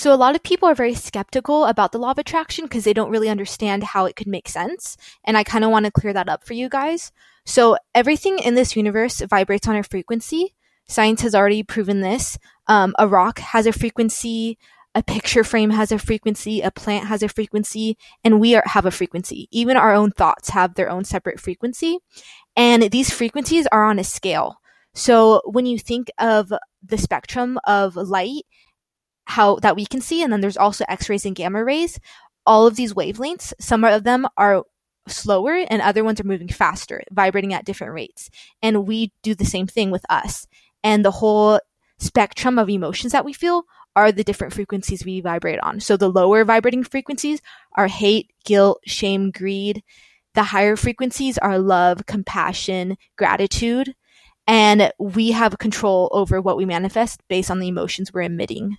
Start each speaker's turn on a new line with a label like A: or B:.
A: So a lot of people are very skeptical about the law of attraction because they don't really understand how it could make sense. And I kind of want to clear that up for you guys. So everything in this universe vibrates on a frequency. Science has already proven this. Um, a rock has a frequency, a picture frame has a frequency, a plant has a frequency, and we are, have a frequency. Even our own thoughts have their own separate frequency. And these frequencies are on a scale. So when you think of the spectrum of light, how that we can see, and then there's also X-rays and gamma rays, all of these wavelengths, some of them are slower and other ones are moving faster, vibrating at different rates. And we do the same thing with us. And the whole spectrum of emotions that we feel are the different frequencies we vibrate on. So the lower vibrating frequencies are hate, guilt, shame, greed. The higher frequencies are love, compassion, gratitude. And we have control over what we manifest based on the emotions we're emitting.